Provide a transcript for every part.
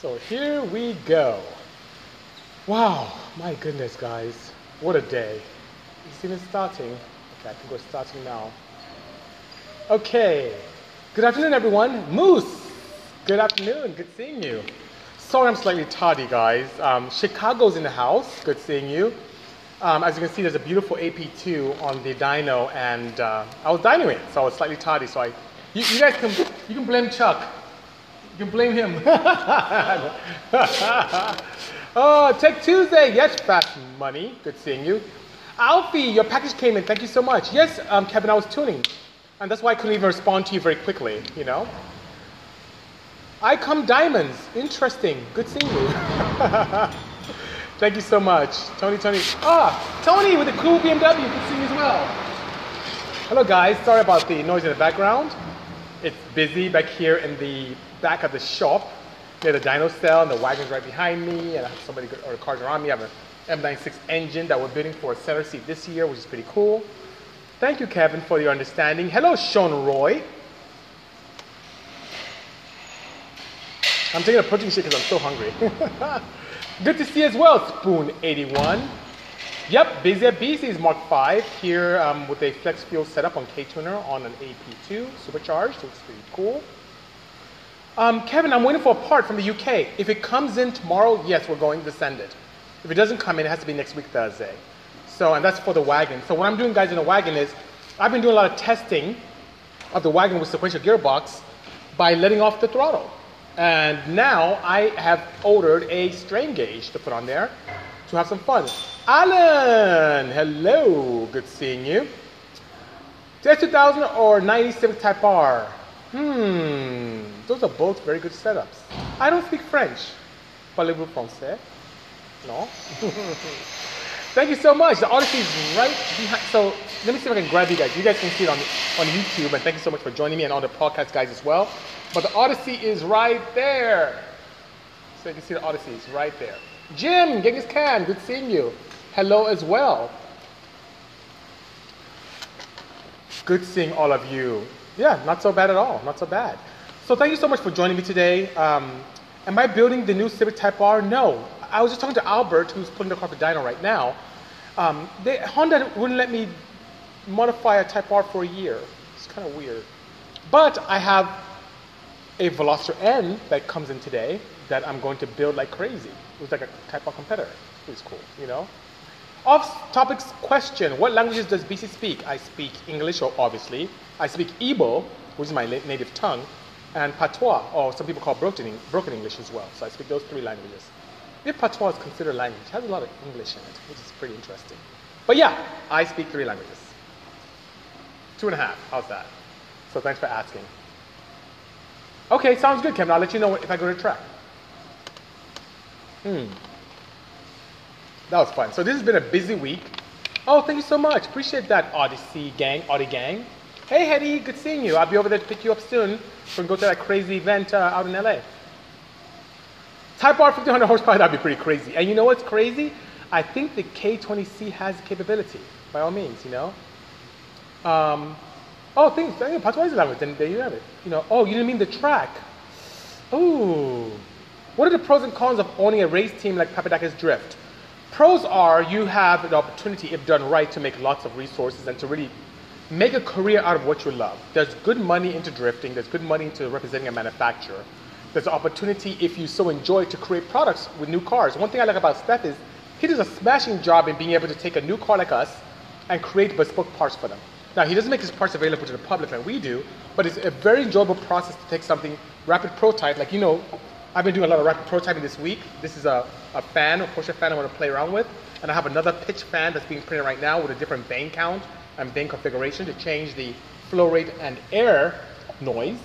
So here we go. Wow, my goodness, guys. What a day. It's even starting? Okay, I think we're starting now. Okay. Good afternoon, everyone. Moose. Good afternoon. Good seeing you. Sorry I'm slightly tardy, guys. Um, Chicago's in the house. Good seeing you. Um, as you can see, there's a beautiful AP2 on the dyno, and uh, I was dynoing so I was slightly tardy. So I, you, you guys can, you can blame Chuck. You can blame him. oh, Tech Tuesday. Yes, Fast Money. Good seeing you. Alfie, your package came in. Thank you so much. Yes, um, Kevin, I was tuning. And that's why I couldn't even respond to you very quickly, you know? I come diamonds. Interesting. Good seeing you. Thank you so much. Tony, Tony. Ah, Tony with the cool BMW. Good seeing you as well. Hello, guys. Sorry about the noise in the background. It's busy back here in the back of the shop near the dyno cell, and the wagon's right behind me, and I have somebody or cars around me. I have an M96 engine that we're building for a center seat this year, which is pretty cool. Thank you, Kevin, for your understanding. Hello, Sean Roy. I'm taking a protein shake because I'm so hungry. Good to see you as well, Spoon81. Yep, busy at BC's Mark 5 here um, with a flex fuel setup on K-Tuner on an AP2 supercharged. Looks pretty cool. Um, Kevin, I'm waiting for a part from the UK. If it comes in tomorrow, yes, we're going to send it. If it doesn't come in, it has to be next week Thursday. So, and that's for the wagon. So what I'm doing, guys, in the wagon is I've been doing a lot of testing of the wagon with sequential gearbox by letting off the throttle. And now I have ordered a strain gauge to put on there to have some fun. Alan, hello, good seeing you. TS2000 or 97 Type R? Hmm, those are both very good setups. I don't speak French. Parlez-vous français? No? Thank you so much. The Odyssey is right behind. So let me see if I can grab you guys. You guys can see it on, on YouTube. And thank you so much for joining me and all the podcast guys as well. But the Odyssey is right there. So you can see the Odyssey is right there. Jim, Genghis Khan, good seeing you. Hello as well. Good seeing all of you. Yeah, not so bad at all. Not so bad. So thank you so much for joining me today. Um, am I building the new Civic Type R? No. I was just talking to Albert, who's putting the car for dyno right now. Um, they, Honda wouldn't let me modify a Type R for a year. It's kind of weird. But I have a Veloster N that comes in today that I'm going to build like crazy. It was like a Type R competitor. It's cool, you know? Off topics question What languages does BC speak? I speak English, obviously. I speak Igbo, which is my native tongue, and Patois, or some people call broken, broken English as well. So I speak those three languages. If Patois is considered a language, it has a lot of English in it, which is pretty interesting. But yeah, I speak three languages. Two and a half, how's that? So thanks for asking. Okay, sounds good, Kevin. I'll let you know if I go to track. Hmm. That was fun. So this has been a busy week. Oh, thank you so much. Appreciate that, Odyssey gang, Audi gang. Hey, Hetty, good seeing you. I'll be over there to pick you up soon. We're going to go to that crazy event uh, out in LA. Type R 1500 horsepower, that'd be pretty crazy. And you know what's crazy? I think the K20C has the capability, by all means, you know? Um, oh, things, Patois is language, then there you have it. You know, oh, you didn't mean the track. Ooh. What are the pros and cons of owning a race team like Papadakis Drift? Pros are you have the opportunity, if done right, to make lots of resources and to really make a career out of what you love. There's good money into drifting, there's good money into representing a manufacturer. There's an opportunity, if you so enjoy, to create products with new cars. One thing I like about Steph is he does a smashing job in being able to take a new car like us and create bespoke parts for them. Now, he doesn't make his parts available to the public like we do, but it's a very enjoyable process to take something, rapid prototype, like you know, I've been doing a lot of rapid prototyping this week. This is a, a fan, a Porsche fan I want to play around with. And I have another pitch fan that's being printed right now with a different vane count and vane configuration to change the flow rate and air noise.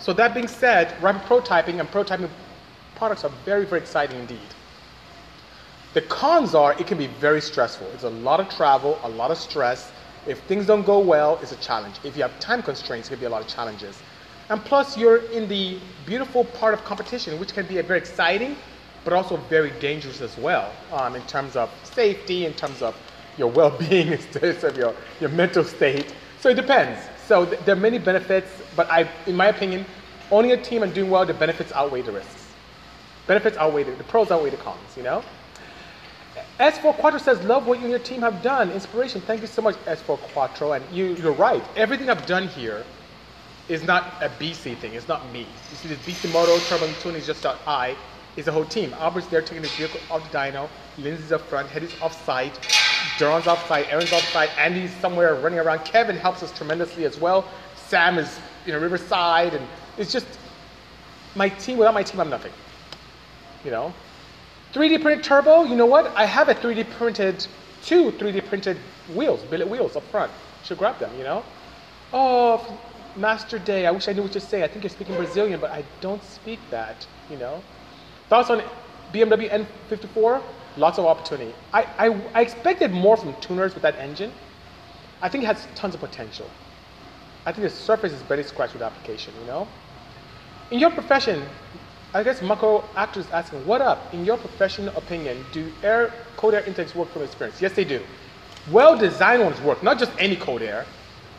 So that being said, rapid prototyping and prototyping products are very, very exciting indeed. The cons are it can be very stressful. It's a lot of travel, a lot of stress. If things don't go well, it's a challenge. If you have time constraints, it can be a lot of challenges. And plus, you're in the beautiful part of competition, which can be very exciting, but also very dangerous as well um, in terms of safety, in terms of your well-being, in terms of your, your mental state. So it depends. So th- there are many benefits, but I, in my opinion, owning a team and doing well, the benefits outweigh the risks. Benefits outweigh the, the pros outweigh the cons, you know? S4 Quattro says, love what you and your team have done. Inspiration. Thank you so much, S4 Quattro. And you, you're right. Everything I've done here is not a BC thing. It's not me. You see, this Bisimoto Turbo Tuning is just I. It's the whole team. Albert's there taking the vehicle off the dyno. Lindsay's up front. Head is off site. Duran's off site. Aaron's off site. Andy's somewhere running around. Kevin helps us tremendously as well. Sam is, you know, Riverside. And it's just my team. Without my team, I'm nothing. You know? 3D printed turbo, you know what? I have a 3D printed, two 3D printed wheels, billet wheels up front. Should grab them, you know? Oh, Master Day, I wish I knew what you say. I think you're speaking Brazilian, but I don't speak that, you know? Thoughts on BMW N54? Lots of opportunity. I, I, I expected more from tuners with that engine. I think it has tons of potential. I think the surface is barely scratched with application, you know? In your profession, I guess Mako actor is asking, what up? In your professional opinion, do air cold air intakes work from experience? Yes, they do. Well-designed ones work, not just any cold air,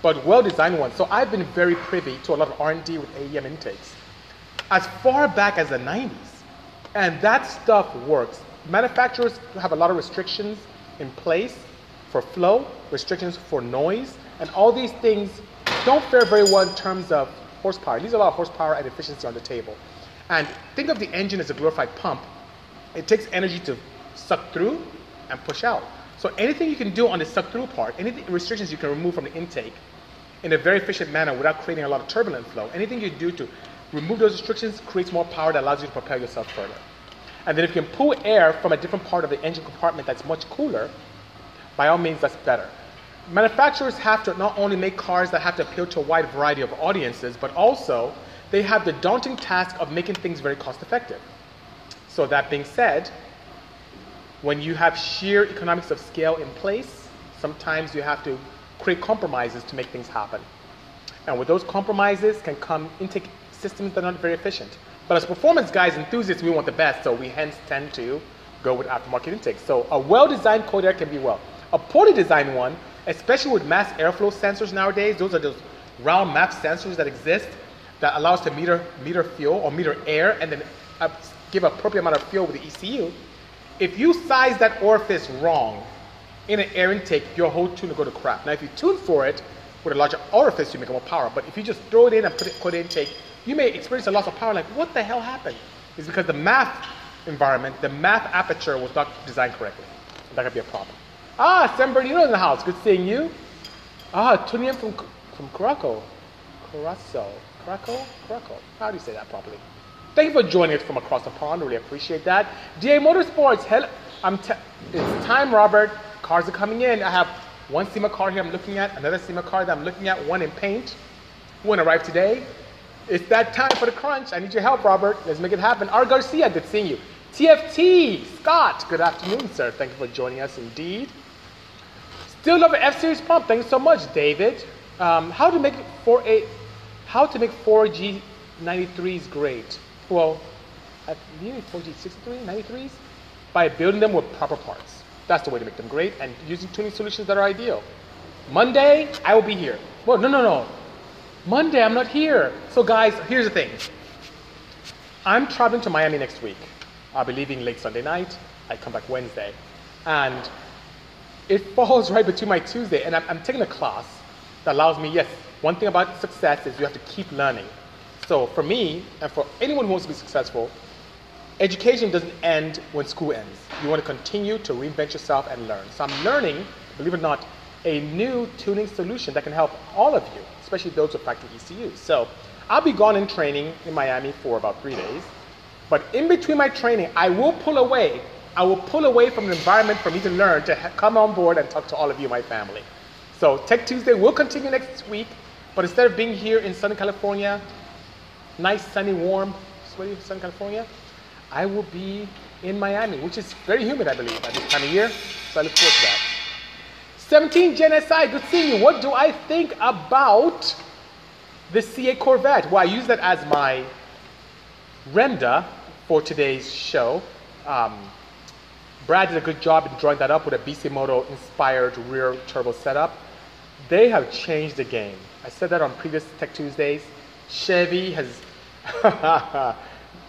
but well-designed ones. So I've been very privy to a lot of R&D with AEM intakes as far back as the 90s. And that stuff works. Manufacturers have a lot of restrictions in place for flow, restrictions for noise, and all these things don't fare very well in terms of horsepower. Are a lot of horsepower and efficiency on the table. And think of the engine as a glorified pump. It takes energy to suck through and push out. So anything you can do on the suck through part, any restrictions you can remove from the intake in a very efficient manner without creating a lot of turbulent flow, anything you do to remove those restrictions creates more power that allows you to propel yourself further. And then if you can pull air from a different part of the engine compartment that's much cooler, by all means, that's better. Manufacturers have to not only make cars that have to appeal to a wide variety of audiences, but also they have the daunting task of making things very cost effective. So, that being said, when you have sheer economics of scale in place, sometimes you have to create compromises to make things happen. And with those compromises can come intake systems that are not very efficient. But as performance guys, enthusiasts, we want the best, so we hence tend to go with aftermarket intakes. So a well-designed air can be well. A poorly designed one, especially with mass airflow sensors nowadays, those are those round map sensors that exist that allows to meter, meter fuel or meter air and then give appropriate amount of fuel with the ECU. If you size that orifice wrong in an air intake, your whole tune will go to crap. Now, if you tune for it with a larger orifice, you make more power. But if you just throw it in and put it, put it intake, you may experience a loss of power. Like, what the hell happened? It's because the MAF environment, the MAF aperture was not designed correctly. That could be a problem. Ah, San Bernardino in the house. Good seeing you. Ah, tuning in from from Caraco. Carasso. Caraco? Caraco. How do you say that properly? Thank you for joining us from across the pond. Really appreciate that. DA Motorsports. Hello. I'm it's time, Robert. Cars are coming in. I have one SEMA car here I'm looking at, another SEMA car that I'm looking at, one in paint. One arrived today. It's that time for the crunch. I need your help, Robert. Let's make it happen. R. Garcia, good seeing you. TFT, Scott, good afternoon, sir. Thank you for joining us indeed. Still love F Series pump. Thank you so much, David. Um, how to make 4A, how to make 4G 93s great? Well, at really 4G 63, 93s? By building them with proper parts. That's the way to make them great and using tuning solutions that are ideal. Monday, I will be here. Well, no, no, no. Monday, I'm not here. So, guys, here's the thing I'm traveling to Miami next week. I'll be leaving late Sunday night. I come back Wednesday. And it falls right between my Tuesday, and I'm, I'm taking a class that allows me, yes, one thing about success is you have to keep learning. So, for me, and for anyone who wants to be successful, education doesn't end when school ends. You want to continue to reinvent yourself and learn. So I'm learning, believe it or not, a new tuning solution that can help all of you, especially those who practice ECU. So I'll be gone in training in Miami for about three days. But in between my training, I will pull away. I will pull away from the environment for me to learn to ha- come on board and talk to all of you, my family. So Tech Tuesday will continue next week, but instead of being here in Southern California, nice, sunny, warm, sweaty Southern California, I will be in Miami, which is very humid, I believe, at this time of year. So I look forward to that. 17 Gen SI, good seeing you. What do I think about the C8 Corvette? Well, I use that as my render for today's show. Um, Brad did a good job in drawing that up with a Bisimoto inspired rear turbo setup. They have changed the game. I said that on previous Tech Tuesdays. Chevy has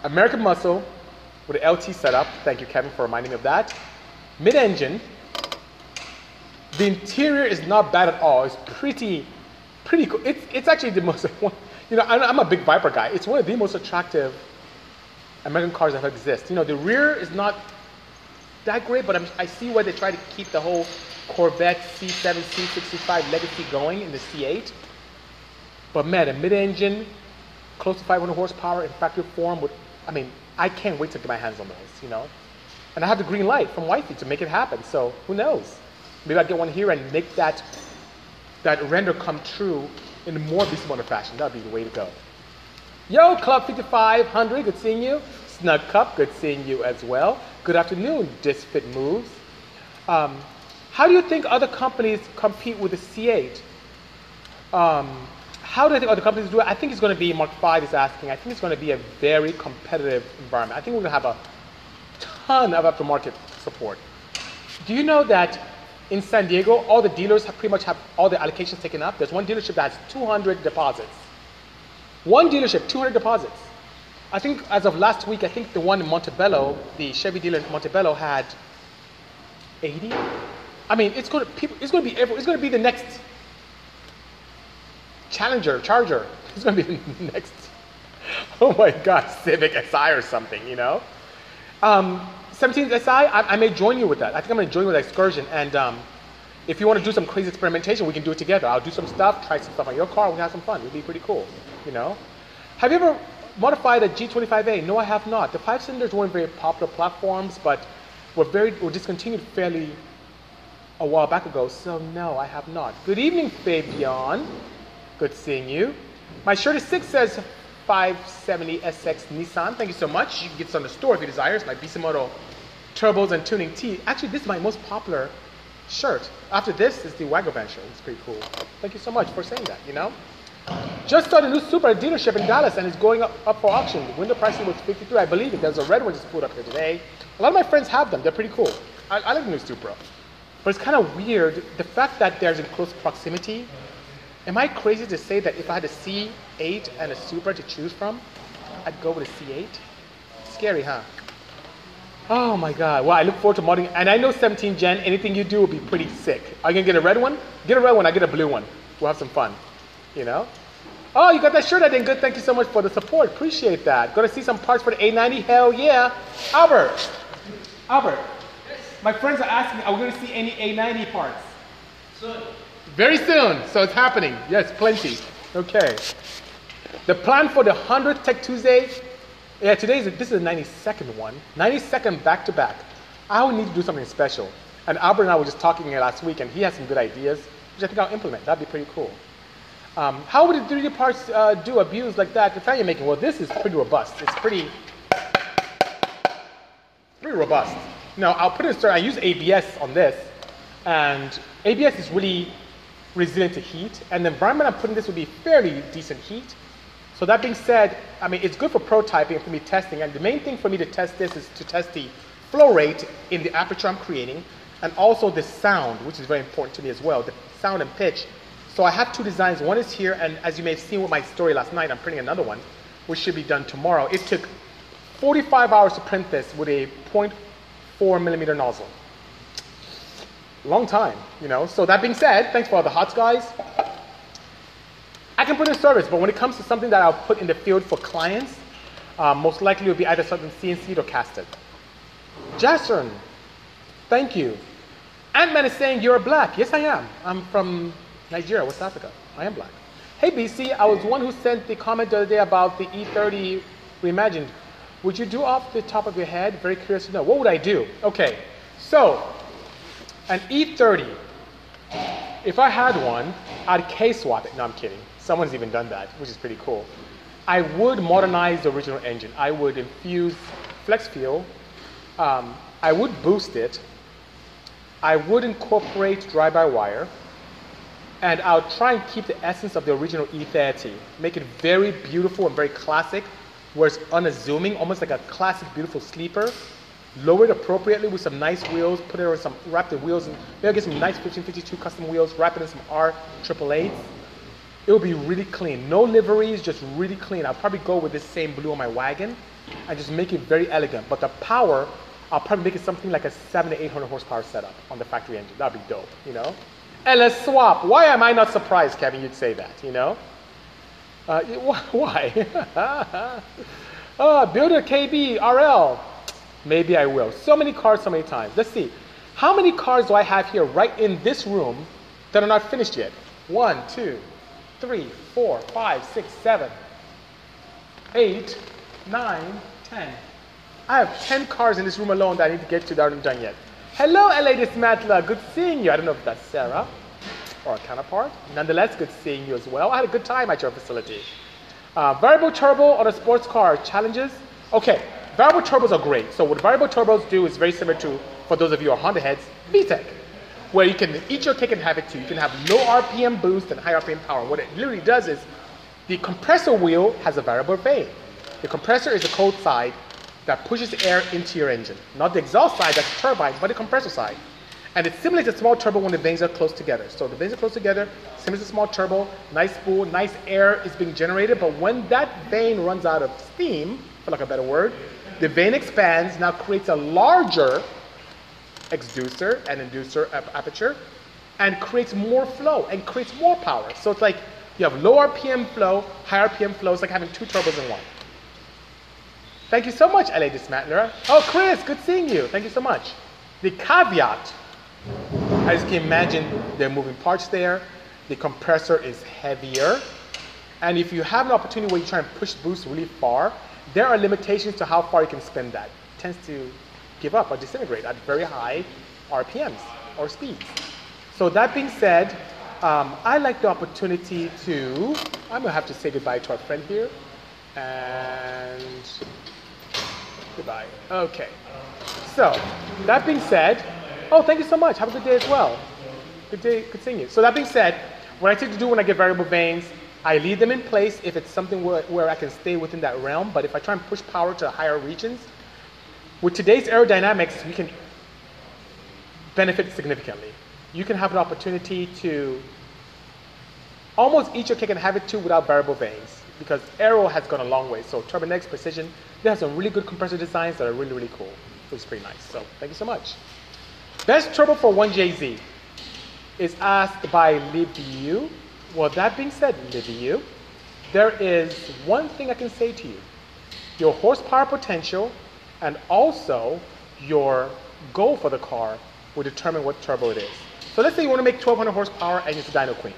American muscle, with the LT setup. Thank you, Kevin, for reminding me of that. Mid-engine. The interior is not bad at all. It's pretty, pretty cool. It's, it's actually the most, you know, I'm a big Viper guy. It's one of the most attractive American cars that exist. You know, the rear is not that great, but I'm, i see why they try to keep the whole Corvette C7, C65 legacy going in the C8. But man, a mid-engine, close to 500 horsepower in factory form, would, I mean, I can't wait to get my hands on those, you know? And I have the green light from Wifey to make it happen, so who knows? Maybe I'll get one here and make that, that render come true in a more Motor fashion. That would be the way to go. Yo, Club 5500, good seeing you. Snug Cup, good seeing you as well. Good afternoon, Disfit Moves. Um, how do you think other companies compete with the C8? Um, how do I think other companies do it? I think it's going to be, Mark 5 is asking, I think it's going to be a very competitive environment. I think we're going to have a ton of aftermarket support. Do you know that in San Diego, all the dealers have pretty much have all the allocations taken up? There's one dealership that has 200 deposits. One dealership, 200 deposits. I think as of last week, I think the one in Montebello, the Chevy dealer in Montebello had 80. I mean, it's going to people, it's going to be it's going to be the next Challenger, Charger. It's going to be the next. Oh my God, Civic Si or something, you know. Um, 17 Si, I, I, may join you with that. I think I'm going to join you with excursion. And um, if you want to do some crazy experimentation, we can do it together. I'll do some stuff, try some stuff on your car, we can have some fun. It'd be pretty cool you know. Have you ever modified a G25A? No, I have not. The five cylinders weren't very popular platforms, but were very were discontinued fairly a while back ago. So no, I have not. Good evening, Fabian. Good seeing you. My shirt is six says 570 SX Nissan. Thank you so much. You can get this on the store if you desire. It's my Bisimoto turbos and tuning tee. Actually, this is my most popular shirt. After this is the Wagovan shirt. It's pretty cool. Thank you so much for saying that, you know. Just started a new Supra dealership in Dallas and it's going up, up for auction. The window pricing was 53, I believe it. There's a red one just put up here today. A lot of my friends have them. They're pretty cool. I, I like the new Supra. But it's kind of weird, the fact that there's in close proximity. Am I crazy to say that if I had a C8 and a Supra to choose from, I'd go with a C8? Scary, huh? Oh my God. Well, I look forward to modding. And I know 17 Gen, anything you do will be pretty sick. Are you going to get a red one? Get a red one, I get a blue one. We'll have some fun you know? Oh, you got that shirt I did good. Thank you so much for the support. Appreciate that. Gonna see some parts for the A90? Hell yeah. Albert. Albert. Yes. My friends are asking, are we gonna see any A90 parts? Soon. Very soon. So it's happening. Yes, plenty. Okay. The plan for the 100th Tech Tuesday, yeah, today is, this is the 92nd one. 92nd back to back. I would need to do something special. And Albert and I were just talking here last week, and he has some good ideas, which I think I'll implement. That'd be pretty cool. Um, how would the 3D parts uh, do abuse like that The fan you're making? Well, this is pretty robust. It's pretty, pretty robust. Now, I'll put it in I use ABS on this, and ABS is really resilient to heat, and the environment I'm putting this would be fairly decent heat. So that being said, I mean, it's good for prototyping for me testing, and the main thing for me to test this is to test the flow rate in the aperture I'm creating, and also the sound, which is very important to me as well, the sound and pitch so I have two designs. One is here, and as you may have seen with my story last night, I'm printing another one, which should be done tomorrow. It took 45 hours to print this with a 0.4 millimeter nozzle. Long time, you know. So that being said, thanks for all the hots, guys. I can put in service, but when it comes to something that I'll put in the field for clients, uh, most likely it will be either something CNC'd or casted. Jason, thank you. Ant-Man is saying you're black. Yes, I am. I'm from Nigeria, West Africa. I am black. Hey BC, I was one who sent the comment the other day about the E30 reimagined. Would you do off the top of your head? Very curious to know. What would I do? Okay, so an E30, if I had one, I'd K-swap it. No, I'm kidding. Someone's even done that, which is pretty cool. I would modernize the original engine. I would infuse flex fuel. Um, I would boost it. I would incorporate drive-by-wire and I'll try and keep the essence of the original E30. Make it very beautiful and very classic, where it's unassuming, almost like a classic, beautiful sleeper. Lower it appropriately with some nice wheels, put it on some, wrap the wheels, and maybe get some nice 1552 custom wheels, wrap it in some R triple eights. It will be really clean. No liveries, just really clean. I'll probably go with this same blue on my wagon and just make it very elegant. But the power, I'll probably make it something like a seven to 800 horsepower setup on the factory engine. That'd be dope, you know? And let's swap. Why am I not surprised, Kevin, you'd say that, you know? Uh, why? uh, builder KB RL. Maybe I will. So many cars, so many times. Let's see. How many cars do I have here right in this room that are not finished yet? One, two, three, four, five, six, seven, eight, nine, ten. I have 10 cars in this room alone that I need to get to that aren't done yet. Hello, LA Dismantler. Good seeing you. I don't know if that's Sarah or a counterpart. Nonetheless, good seeing you as well. I had a good time at your facility. Uh, variable turbo on a sports car challenges. Okay, variable turbos are great. So what variable turbos do is very similar to, for those of you who are Honda heads, VTEC, where you can eat your cake and have it too. You can have low RPM boost and high RPM power. What it literally does is the compressor wheel has a variable vane. The compressor is the cold side that pushes air into your engine. Not the exhaust side, that's the turbine, but the compressor side. And it simulates a small turbo when the vanes are close together. So the vanes are close together, simulates a small turbo, nice spool, nice air is being generated. But when that vane runs out of steam, for like a better word, the vane expands, now creates a larger exducer and inducer aperture, and creates more flow and creates more power. So it's like you have low RPM flow, high RPM flow. It's like having two turbos in one. Thank you so much, LA Dismantler. Oh, Chris, good seeing you. Thank you so much. The caveat as you can imagine, there are moving parts there. The compressor is heavier. And if you have an opportunity where you try and push boost really far, there are limitations to how far you can spin that. It tends to give up or disintegrate at very high RPMs or speeds. So that being said, um, I like the opportunity to, I'm gonna have to say goodbye to our friend here. And goodbye. Okay. So that being said, Oh, thank you so much. Have a good day as well. Good day, good seeing you. So that being said, what I tend to do when I get variable veins, I leave them in place if it's something where, where I can stay within that realm. But if I try and push power to higher regions, with today's aerodynamics, we can benefit significantly. You can have an opportunity to almost eat your cake and have it too without variable vanes because aero has gone a long way. So Turbonetics Precision, they have some really good compressor designs that are really, really cool. It's pretty nice. So thank you so much. Best turbo for 1JZ is asked by Libiu. Well, that being said, Libiu, there is one thing I can say to you. Your horsepower potential and also your goal for the car will determine what turbo it is. So let's say you want to make 1200 horsepower and it's a Dyno Queen.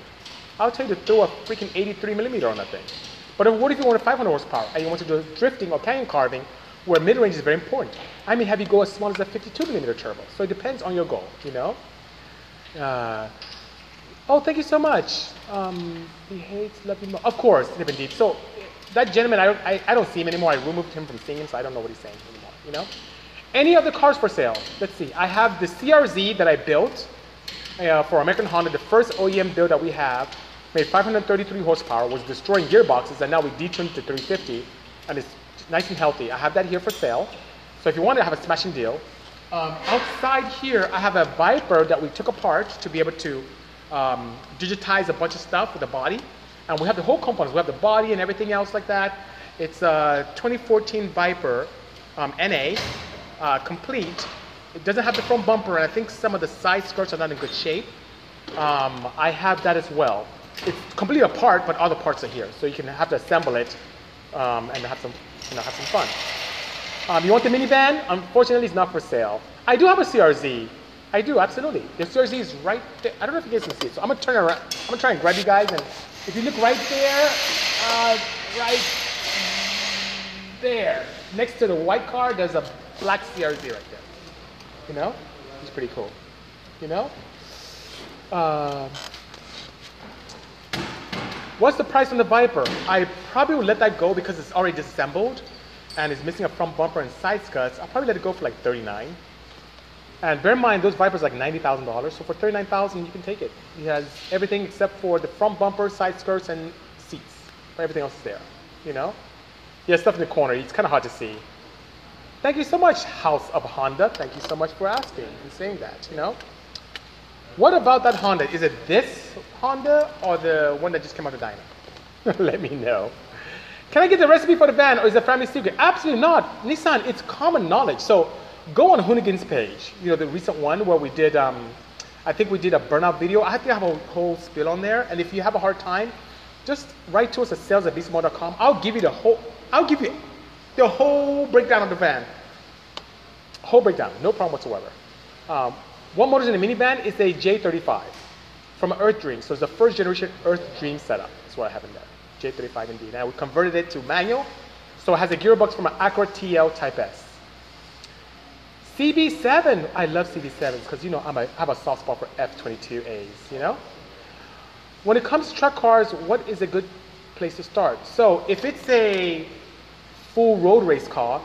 I'll tell you to throw a freaking 83 millimeter on that thing. But what if you want a 500 horsepower and you want to do drifting or canyon carving where mid-range is very important. I may have you go as small as a 52 millimeter turbo. So it depends on your goal, you know? Uh, oh, thank you so much. Um, he hates, love you more. Of course, indeed. So that gentleman, I don't, I, I don't see him anymore. I removed him from seeing him, so I don't know what he's saying you know? Any other cars for sale? Let's see. I have the CRZ that I built uh, for American Honda, the first OEM build that we have, made 533 horsepower, was destroying gearboxes, and now we detuned to 350, and it's nice and healthy. I have that here for sale. So if you want to have a smashing deal. Um, outside here, I have a Viper that we took apart to be able to um, digitize a bunch of stuff with the body. And we have the whole components. We have the body and everything else like that. It's a 2014 Viper um, NA, uh, complete. It doesn't have the front bumper, and I think some of the side skirts are not in good shape. Um, I have that as well. It's completely apart, but all the parts are here. So you can have to assemble it um, and have some you know, have some fun. Um, you want the minivan? Unfortunately, it's not for sale. I do have a CRZ. I do, absolutely. The CRZ is right there. I don't know if you guys can see it. So I'm gonna turn around. I'm gonna try and grab you guys. And if you look right there, uh, right there, next to the white car, there's a black CRZ right there. You know? It's pretty cool. You know? Uh, What's the price on the Viper? I probably would let that go because it's already disassembled and it's missing a front bumper and side skirts. I'll probably let it go for like 39. And bear in mind, those Vipers are like $90,000. So for 39000 you can take it. It has everything except for the front bumper, side skirts, and seats. But everything else is there, you know? Yeah, stuff in the corner. It's kind of hard to see. Thank you so much, House of Honda. Thank you so much for asking and saying that, you know? What about that Honda? Is it this Honda or the one that just came out of dyno? Let me know. Can I get the recipe for the van or is it a family secret? Absolutely not. Nissan, it's common knowledge. So go on Hoonigan's page, you know, the recent one where we did, um, I think we did a burnout video. I think I have a whole spill on there. And if you have a hard time, just write to us at sales at. I'll give you the whole, I'll give you the whole breakdown of the van. Whole breakdown, no problem whatsoever. Um, one motor's in the minivan is a J35 from Earth Dream. So it's the first generation Earth Dream setup. That's what I have in there. J35 indeed. And we converted it to manual. So it has a gearbox from an Acura TL Type S. CB7, I love CB7s because you know I'm a, I have a soft spot for F22As, you know? When it comes to truck cars, what is a good place to start? So if it's a full road race car,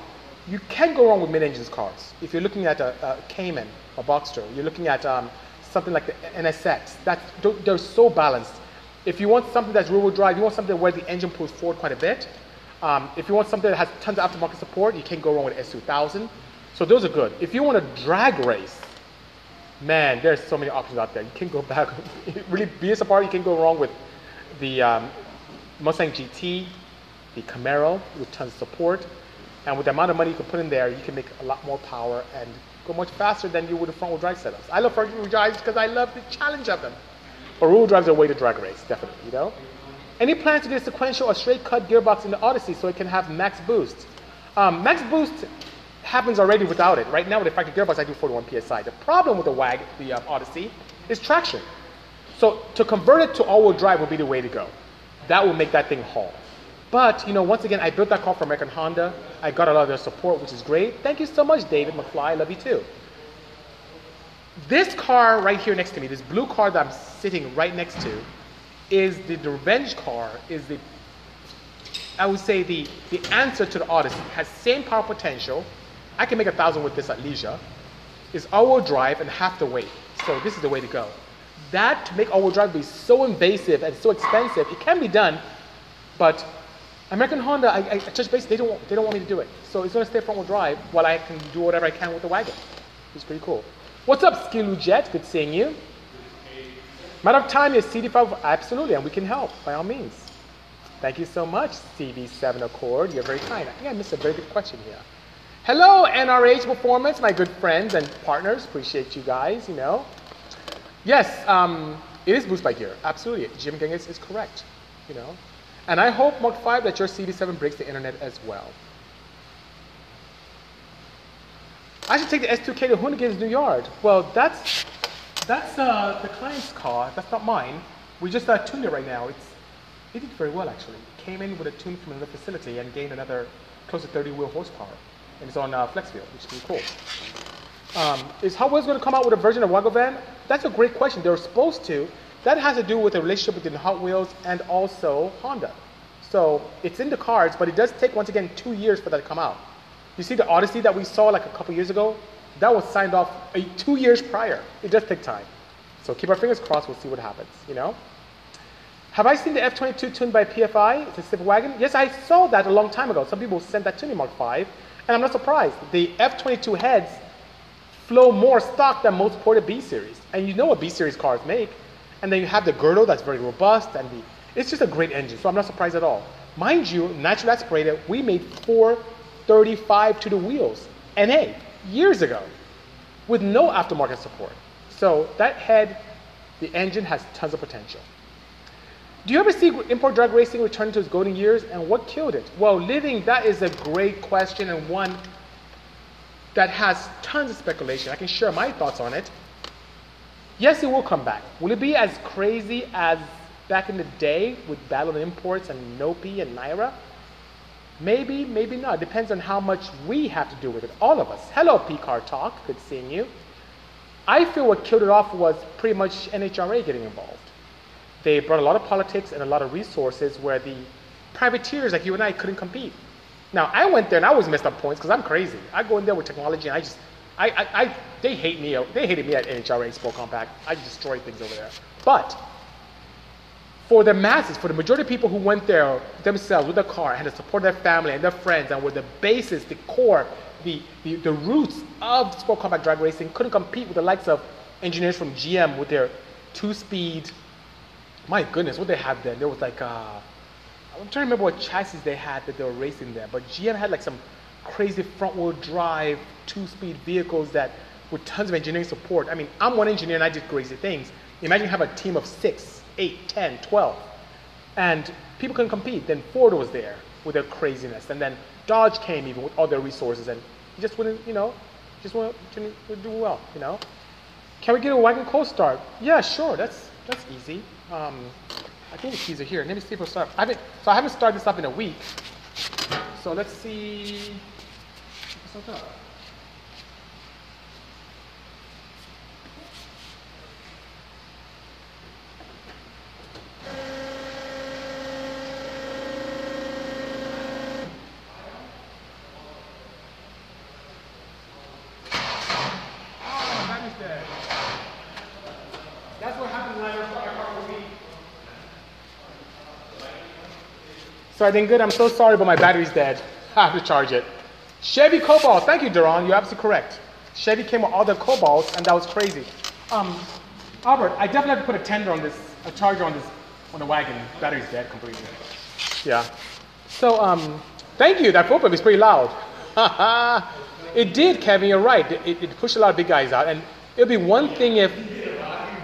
you can go wrong with mid-engines cars. If you're looking at a, a Cayman, a Boxster, you're looking at um, something like the NSX, that's, they're so balanced. If you want something that's rear-wheel drive, you want something where the engine pulls forward quite a bit. Um, if you want something that has tons of aftermarket support, you can't go wrong with S2000. So those are good. If you want a drag race, man, there's so many options out there. You can go back, really apart, you can go wrong with the um, Mustang GT, the Camaro with tons of support. And with the amount of money you can put in there, you can make a lot more power and go much faster than you would with front-wheel drive setups. I love front-wheel drives because I love the challenge of them. But rear-wheel drives are a way to drag race, definitely, you know? Any plans to get a sequential or straight cut gearbox in the Odyssey so it can have max boost? Um, max boost happens already without it. Right now with the factory gearbox, I do 41 PSI. The problem with the WAG, the uh, Odyssey, is traction. So to convert it to all-wheel drive would be the way to go. That will make that thing haul. But, you know, once again, I built that car for American Honda. I got a lot of their support, which is great. Thank you so much, David McFly. I love you too. This car right here next to me, this blue car that I'm sitting right next to, is the, the revenge car, is the, I would say the, the answer to the Odyssey. Has same power potential. I can make a thousand with this at leisure. Is all-wheel drive and half the weight. So this is the way to go. That to make all-wheel drive be so invasive and so expensive, it can be done, but American Honda, I, I touch base, they don't, they don't want me to do it. So it's going to stay front wheel drive while I can do whatever I can with the wagon. It's pretty cool. What's up, Skilu Jet? Good seeing you. Matter of time is CD5, absolutely, and we can help by all means. Thank you so much, CV7 Accord. You're very kind. I think I missed a very good question here. Hello, NRH Performance, my good friends and partners. Appreciate you guys, you know. Yes, um, it is boost by gear. Absolutely. Jim Genghis is correct, you know. And I hope, Mark 5, that your CD7 breaks the internet as well. I should take the S2K to Hoonigan's new yard. Well, that's that's uh, the client's car. That's not mine. We just uh, tuned it right now. It's it did very well actually. It came in with a tune from another facility and gained another close to 30 wheel horsepower. And it's on uh, FlexFuel, which is pretty cool. Um, is Hot Wheels going to come out with a version of Wagovan? That's a great question. They're supposed to. That has to do with the relationship between Hot Wheels and also Honda. So it's in the cards, but it does take, once again, two years for that to come out. You see the Odyssey that we saw like a couple years ago? That was signed off a, two years prior. It does take time. So keep our fingers crossed, we'll see what happens, you know? Have I seen the F-22 tuned by PFI? It's a Wagon? Yes, I saw that a long time ago. Some people sent that to me, Mark 5, and I'm not surprised. The F-22 heads flow more stock than most ported B-Series. And you know what B-Series cars make. And then you have the girdle that's very robust, and the, it's just a great engine, so I'm not surprised at all. Mind you, naturally aspirated, we made 435 to the wheels, NA, years ago, with no aftermarket support. So that head, the engine has tons of potential. Do you ever see import drag racing return to its golden years, and what killed it? Well, living, that is a great question, and one that has tons of speculation. I can share my thoughts on it. Yes, it will come back. Will it be as crazy as back in the day with Battle Imports and Nopi and NIRA? Maybe, maybe not. Depends on how much we have to do with it. All of us. Hello, PCAR Talk. Good seeing you. I feel what killed it off was pretty much NHRA getting involved. They brought a lot of politics and a lot of resources where the privateers like you and I couldn't compete. Now, I went there and I always messed up points because I'm crazy. I go in there with technology and I just I, I, I, they hate me. They hated me at NHRA Sport Compact. I destroyed things over there. But for the masses, for the majority of people who went there themselves with a car, had to support their family and their friends, and were the basis, the core, the, the, the roots of sport compact drag racing, couldn't compete with the likes of engineers from GM with their two-speed. My goodness, what they had there? There was like uh, I'm trying to remember what chassis they had that they were racing there, but GM had like some crazy front-wheel drive two-speed vehicles that with tons of engineering support. I mean, I'm one engineer and I did crazy things. Imagine you have a team of six, eight, 10, 12, and people can compete. Then Ford was there with their craziness, and then Dodge came even with all their resources, and you just wouldn't, you know, just want to do well, you know. Can we get a wagon cold start? Yeah, sure. That's that's easy. Um, I think the keys are here. Let me see if we'll start. I haven't, so I haven't started this up in a week. So let's see. What's up? My battery's dead. That's what happened when I left my car for a week. So I think good. I'm so sorry, but my battery's dead. I have to charge it. Chevy Cobalt. Thank you, Duran. You're absolutely correct. Chevy came with all the Cobalts, and that was crazy. Um, Albert, I definitely have to put a tender on this, a charger on this, on the wagon. Battery's dead completely. Yeah. So, um, thank you. That football is pretty loud. it did, Kevin. You're right. It, it pushed a lot of big guys out, and it'll be one thing if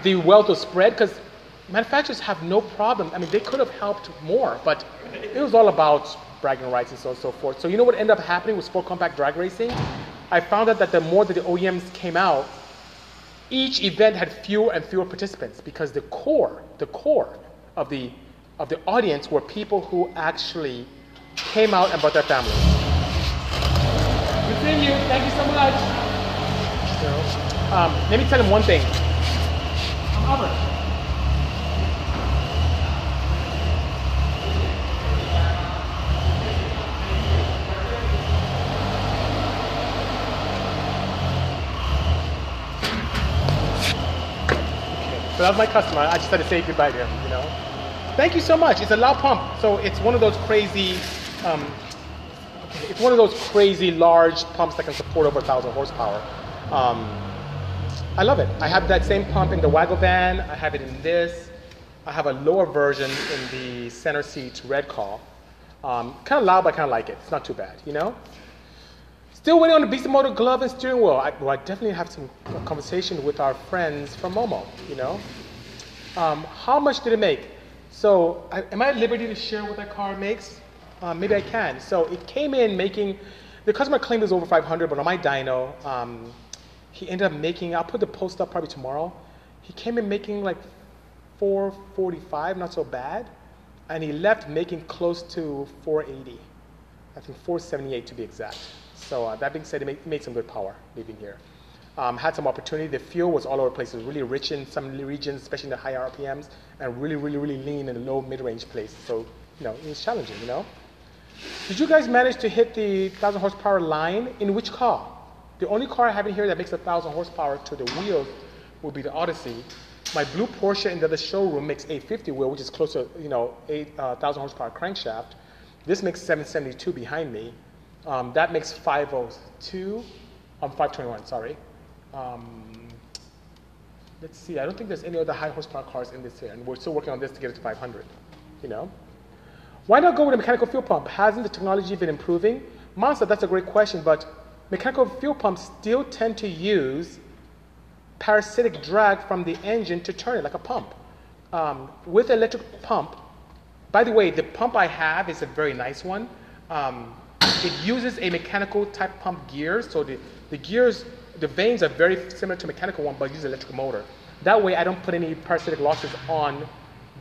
the wealth was spread, because manufacturers have no problem. I mean, they could have helped more, but it was all about bragging rights and so on and so forth. So you know what ended up happening with sport compact drag racing? I found out that the more that the OEMs came out, each event had fewer and fewer participants because the core, the core of the of the audience were people who actually came out and brought their families. Good you. Thank you so much. Um, let me tell him one thing. I'm Albert. So that was my customer. I just had to say goodbye to him, you know. Thank you so much. It's a loud pump, so it's one of those crazy. Um, it's one of those crazy large pumps that can support over a thousand horsepower. Um, I love it. I have that same pump in the Wagovan. I have it in this. I have a lower version in the center seat red call. Um, kind of loud, but I kind of like it. It's not too bad, you know. Still waiting on the Bisimoto glove and steering wheel. I, well, I definitely have some conversation with our friends from Momo, you know. Um, how much did it make? So, I, am I at liberty to share what that car makes? Um, maybe I can. So, it came in making, the customer claimed it was over 500, but on my dyno, um, he ended up making, I'll put the post up probably tomorrow. He came in making like 445, not so bad. And he left making close to 480. I think 478 to be exact. So uh, that being said, it made, made, some good power leaving here. Um, had some opportunity. The fuel was all over the place. It was really rich in some regions, especially in the high RPMs, and really, really, really lean in the low mid-range places. So, you know, it was challenging, you know. Did you guys manage to hit the 1,000 horsepower line? In which car? The only car I have in here that makes 1,000 horsepower to the wheels will be the Odyssey. My blue Porsche in the other showroom makes 850 wheel, which is close to, you know, 8,000 uh, horsepower crankshaft. This makes 772 behind me. Um, that makes 502, um, 521, sorry. Um, let's see, I don't think there's any other high horsepower cars in this here, and we're still working on this to get it to 500, you know? Why not go with a mechanical fuel pump? Hasn't the technology been improving? Monster, that's a great question, but mechanical fuel pumps still tend to use parasitic drag from the engine to turn it like a pump. Um, with electric pump, by the way, the pump I have is a very nice one. Um, it uses a mechanical type pump gear, so the, the gears, the vanes are very similar to mechanical one, but use electric motor. That way I don't put any parasitic losses on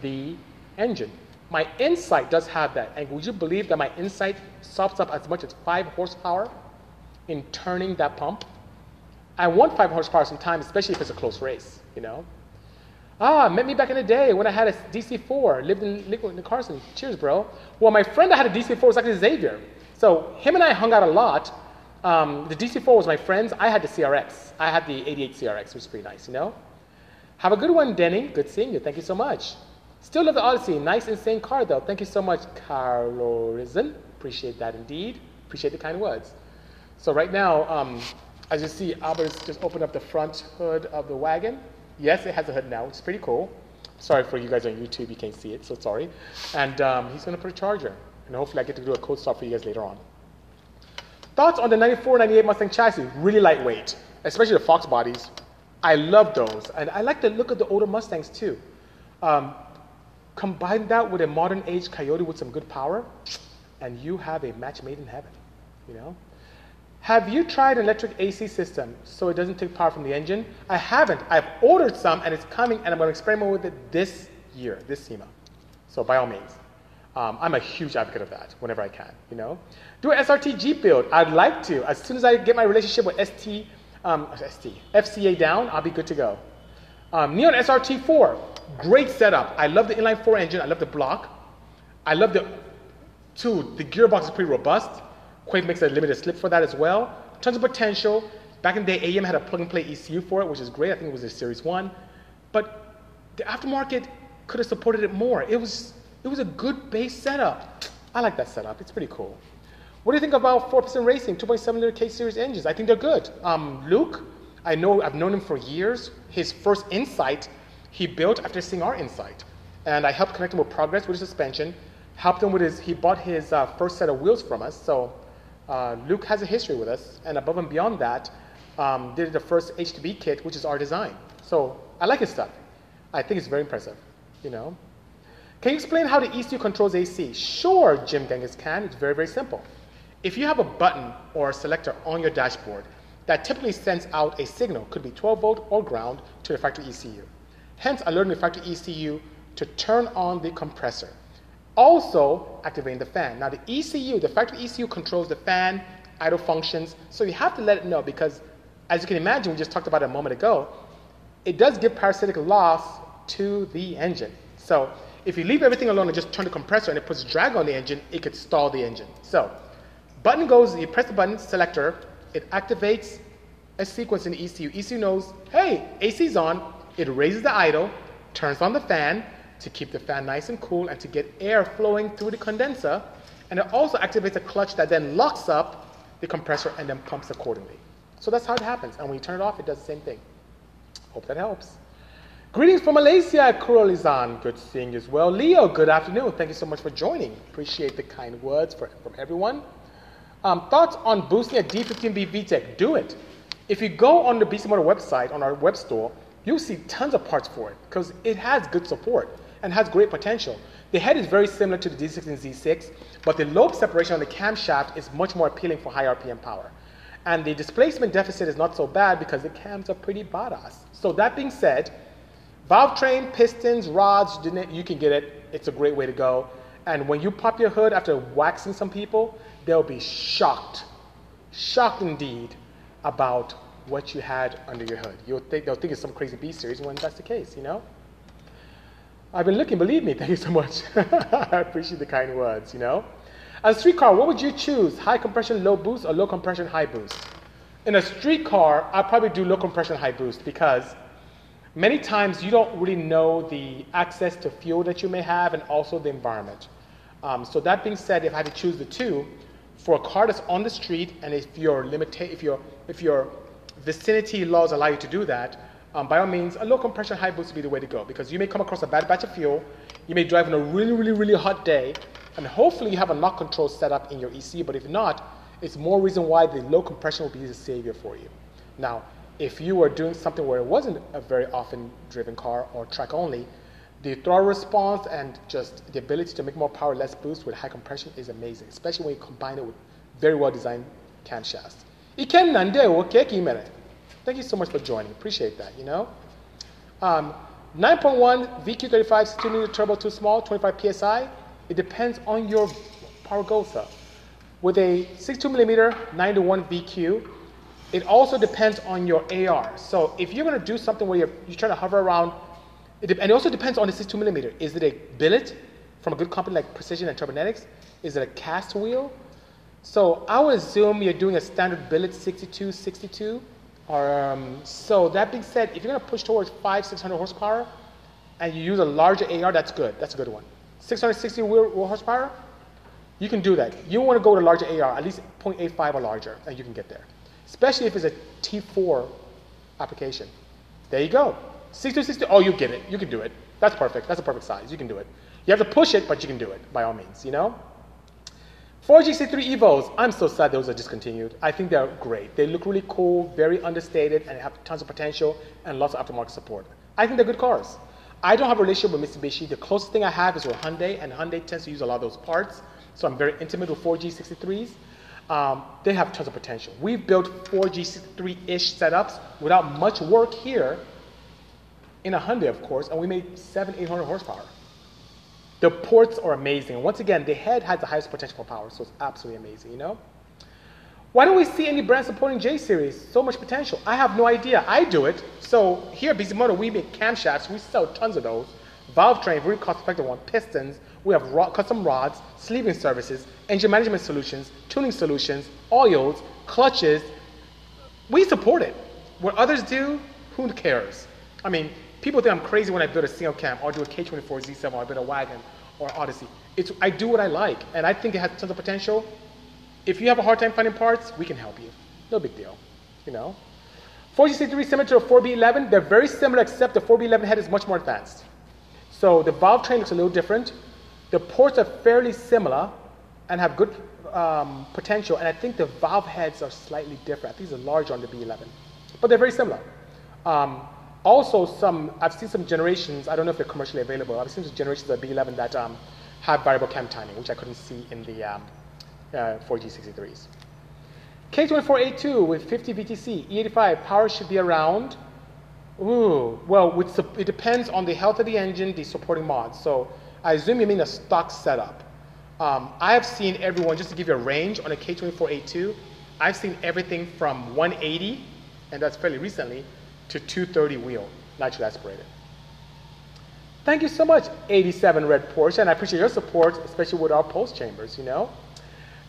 the engine. My Insight does have that, and would you believe that my Insight sops up as much as five horsepower in turning that pump? I want five horsepower sometimes, especially if it's a close race, you know? Ah, met me back in the day when I had a DC4, lived in, in Carson. Cheers, bro. Well, my friend that had a DC4 was actually Xavier. So him and I hung out a lot. Um, the DC4 was my friend's. I had the CRX. I had the 88 CRX, which was pretty nice, you know? Have a good one, Denny. Good seeing you. Thank you so much. Still love the Odyssey. Nice, insane car, though. Thank you so much, Carlo Risen. Appreciate that indeed. Appreciate the kind words. So right now, um, As you see, Albert's just opened up the front hood of the wagon. Yes, it has a hood now, is pretty cool. Sorry for you guys on YouTube, you can't see it, so sorry. And um, he's gonna put a charger. And hopefully I get to do a code stop for you guys later on. Thoughts on the 94, 98 Mustang chassis? Really lightweight, especially the Fox bodies. I love those. And I like the look of the older Mustangs too. Um, combine that with a modern age Coyote with some good power, and you have a match made in heaven, you know? Have you tried an electric AC system so it doesn't take power from the engine? I haven't. I've ordered some and it's coming and I'm going to experiment with it this year, this SEMA. So by all means. Um, I'm a huge advocate of that whenever I can, you know? Do an SRT Jeep build. I'd like to. As soon as I get my relationship with ST, um, ST, FCA down, I'll be good to go. Um, Neon SRT4, great setup. I love the inline four engine. I love the block. I love the, two, the gearbox is pretty robust. Quaife makes a limited slip for that as well. Tons of potential. Back in the day, AEM had a plug and play ECU for it, which is great. I think it was a Series 1. But the aftermarket could have supported it more. It was, it was a good base setup. I like that setup. It's pretty cool. What do you think about 4 Piston Racing 2.7 liter K series engines? I think they're good. Um, Luke, I know I've known him for years. His first Insight he built after seeing our Insight. And I helped connect him with Progress with his suspension, helped him with his, he bought his uh, first set of wheels from us. So uh, Luke has a history with us, and above and beyond that, um, did the first H2B kit, which is our design. So I like his stuff. I think it's very impressive, you know. Can you explain how the ECU controls AC? Sure, Jim Genghis can. It's very, very simple. If you have a button or a selector on your dashboard that typically sends out a signal, could be 12 volt or ground, to the factory ECU. Hence, alerting the factory ECU to turn on the compressor also activating the fan. Now the ECU, the factory ECU controls the fan, idle functions, so you have to let it know because as you can imagine, we just talked about it a moment ago, it does give parasitic loss to the engine. So if you leave everything alone and just turn the compressor and it puts drag on the engine, it could stall the engine. So button goes, you press the button, selector, it activates a sequence in the ECU. ECU knows, hey, AC's on, it raises the idle, turns on the fan, to keep the fan nice and cool and to get air flowing through the condenser. And it also activates a clutch that then locks up the compressor and then pumps accordingly. So that's how it happens. And when you turn it off, it does the same thing. Hope that helps. Greetings from Malaysia, Kurolizan. Good seeing you as well. Leo, good afternoon. Thank you so much for joining. Appreciate the kind words for, from everyone. Um, thoughts on boosting a D15B VTEC? Do it. If you go on the Bisimoto website, on our web store, you'll see tons of parts for it because it has good support and has great potential. The head is very similar to the D6 and Z6, but the lobe separation on the camshaft is much more appealing for high RPM power. And the displacement deficit is not so bad because the cams are pretty badass. So that being said, valve train, pistons, rods, you can get it. It's a great way to go. And when you pop your hood after waxing some people, they'll be shocked, shocked indeed about what you had under your hood. You'll think, they'll think it's some crazy B series when that's the case, you know? I've been looking, believe me. Thank you so much. I appreciate the kind words, you know. As a street car, what would you choose? High compression, low boost, or low compression, high boost? In a street car, I'd probably do low compression, high boost because many times you don't really know the access to fuel that you may have and also the environment. Um, so that being said, if I had to choose the two, for a car that's on the street, and if your limita- if your if your vicinity laws allow you to do that, um, by all means, a low compression high boost would be the way to go because you may come across a bad batch of fuel, you may drive on a really, really, really hot day, and hopefully you have a knock control set up in your EC, but if not, it's more reason why the low compression will be the savior for you. Now, if you were doing something where it wasn't a very often driven car or track only, the throttle response and just the ability to make more power, less boost with high compression is amazing, especially when you combine it with very well designed camshafts. Thank you so much for joining. Appreciate that, you know? Um, 9.1 VQ35 2 liter turbo too small, 25 psi. It depends on your power goals up. With a 62 millimeter 9 to 1 VQ, it also depends on your AR. So if you're going to do something where you're, you're trying to hover around, it and it also depends on the 62 millimeter. Is it a billet from a good company like Precision and Turbonetics? Is it a cast wheel? So I would assume you're doing a standard billet 62, 62. Or, um, so that being said, if you're going to push towards five, 600 horsepower, and you use a larger AR, that's good. That's a good one. 660 wheel, horsepower, you can do that. You want to go a larger AR, at least 0.85 or larger, and you can get there. Especially if it's a T4 application. There you go. 6260, oh, you get it. You can do it. That's perfect. That's a perfect size. You can do it. You have to push it, but you can do it by all means, you know? 4G63 Evos, I'm so sad those are discontinued. I think they're great. They look really cool, very understated, and have tons of potential and lots of aftermarket support. I think they're good cars. I don't have a relationship with Mitsubishi. The closest thing I have is with Hyundai, and Hyundai tends to use a lot of those parts. So I'm very intimate with 4G63s. Um, they have tons of potential. We've built 4G3-ish setups without much work here in a Hyundai, of course, and we made seven, 800 horsepower. The ports are amazing. Once again, the head has the highest potential for power, so it's absolutely amazing, you know? Why don't we see any brand supporting J series? So much potential. I have no idea. I do it. So here at Bisimoto, we make camshafts. We sell tons of those. Valve train, very cost effective one. Pistons. We have rod, custom rods, sleeving services, engine management solutions, tuning solutions, oils, clutches. We support it. What others do, who cares? I mean, people think I'm crazy when I build a single cam or do a K24 Z7 or I build a wagon or Odyssey. It's, I do what I like, and I think it has tons of potential. If you have a hard time finding parts, we can help you. No big deal, you know. 4G63 similar to a 4B11, they're very similar except the 4B11 head is much more advanced. So the valve train looks a little different. The ports are fairly similar and have good um, potential, and I think the valve heads are slightly different. I think larger on the B11, but they're very similar. Um, also, some I've seen some generations. I don't know if they're commercially available. I've seen some generations of B11 that um, have variable cam timing, which I couldn't see in the um, uh, 4G63s. K24A2 with 50 VTC, E85 power should be around. Ooh, well, it depends on the health of the engine, the supporting mods. So I assume you mean a stock setup. Um, I have seen everyone, just to give you a range on a K24A2, I've seen everything from 180, and that's fairly recently, to 230 wheel, naturally aspirated. Thank you so much, 87 Red Porsche, and I appreciate your support, especially with our pulse chambers, you know.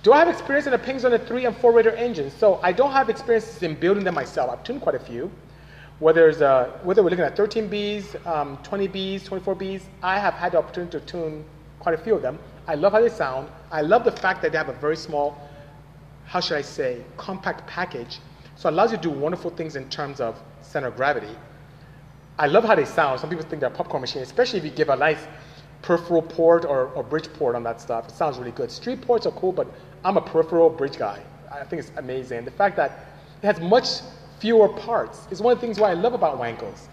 Do I have experience in the pings on Zone 3 and 4 Raider engines? So I don't have experiences in building them myself. I've tuned quite a few. Whether, it's, whether we're looking at 13Bs, um, 20Bs, 24Bs, I have had the opportunity to tune quite a few of them. I love how they sound. I love the fact that they have a very small, how should I say, compact package. So it allows you to do wonderful things in terms of center of gravity. I love how they sound. Some people think they're a popcorn machine, especially if you give a nice peripheral port or, or bridge port on that stuff. It sounds really good. Street ports are cool, but I'm a peripheral bridge guy. I think it's amazing. The fact that it has much fewer parts is one of the things why I love about Wankels.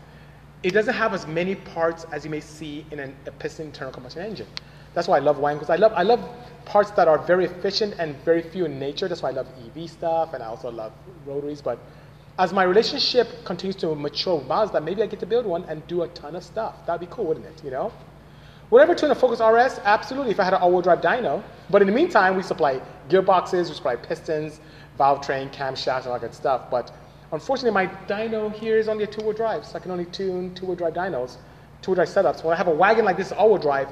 It doesn't have as many parts as you may see in an, a piston internal combustion engine. That's why I love Wankels. I love, I love parts that are very efficient and very few in nature. That's why I love EV stuff, and I also love rotaries. But as my relationship continues to mature with Mazda, maybe I get to build one and do a ton of stuff. That'd be cool, wouldn't it? You know? Whatever tune a Focus RS? Absolutely, if I had an all-wheel drive dyno. But in the meantime, we supply gearboxes, we supply pistons, valve train, camshafts, all that good stuff. But unfortunately, my dyno here is only a two-wheel drive, so I can only tune two-wheel drive dynos, two-wheel drive setups. When I have a wagon like this all-wheel drive,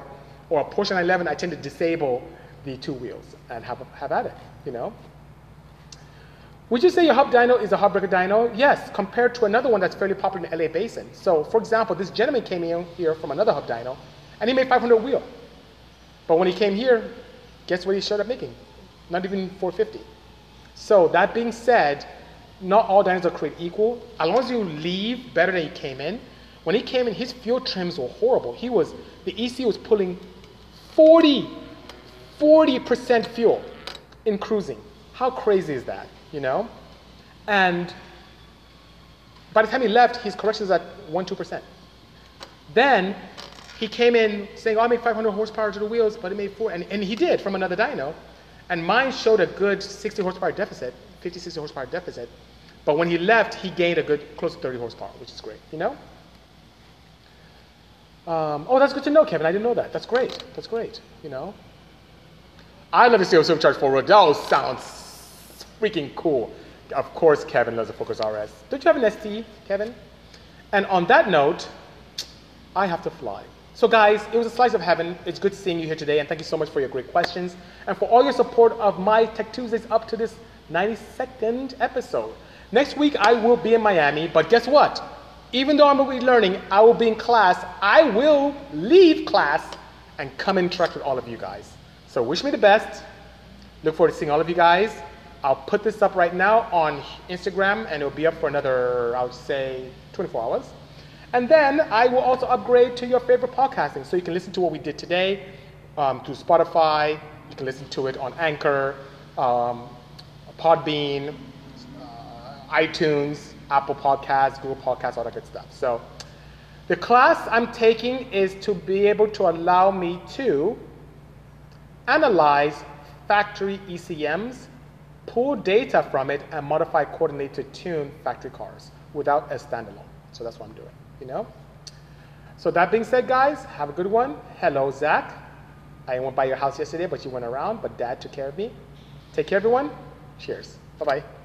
or a Porsche 911, I tend to disable the two wheels and have, have at it, you know? Would you say your hub dyno is a heartbreaker dyno? Yes, compared to another one that's fairly popular in the LA basin. So, for example, this gentleman came in here from another hub dyno, and he made 500 wheel. But when he came here, guess what he showed up making? Not even 450. So that being said, not all dynos are created equal. As long as you leave better than you came in. When he came in, his fuel trims were horrible. He was the EC was pulling 40, 40% fuel in cruising. How crazy is that? You know? And by the time he left, his correction is at 1 2%. Then he came in saying, oh, I made 500 horsepower to the wheels, but it made four. And, and he did from another dyno. And mine showed a good 60 horsepower deficit, 50, 60 horsepower deficit. But when he left, he gained a good close to 30 horsepower, which is great, you know? Um, oh, that's good to know, Kevin. I didn't know that. That's great. That's great, you know? I love to see a supercharged four road. That sounds freaking cool. Of course, Kevin loves a Focus RS. Don't you have an ST, Kevin? And on that note, I have to fly. So, guys, it was a slice of heaven. It's good seeing you here today, and thank you so much for your great questions and for all your support of my Tech Tuesdays up to this 92nd episode. Next week, I will be in Miami, but guess what? Even though I'm going to be learning, I will be in class. I will leave class and come interact with all of you guys. So, wish me the best. Look forward to seeing all of you guys. I'll put this up right now on Instagram and it'll be up for another, I would say, 24 hours. And then I will also upgrade to your favorite podcasting. So you can listen to what we did today um, through Spotify. You can listen to it on Anchor, um, Podbean, iTunes, Apple Podcasts, Google Podcasts, all that good stuff. So the class I'm taking is to be able to allow me to analyze factory ECMs, pull data from it, and modify coordinate to tune factory cars without a standalone. So that's what I'm doing, you know? So that being said, guys, have a good one. Hello, Zach. I went by your house yesterday, but you went around, but dad took care of me. Take care, everyone. Cheers. Bye-bye.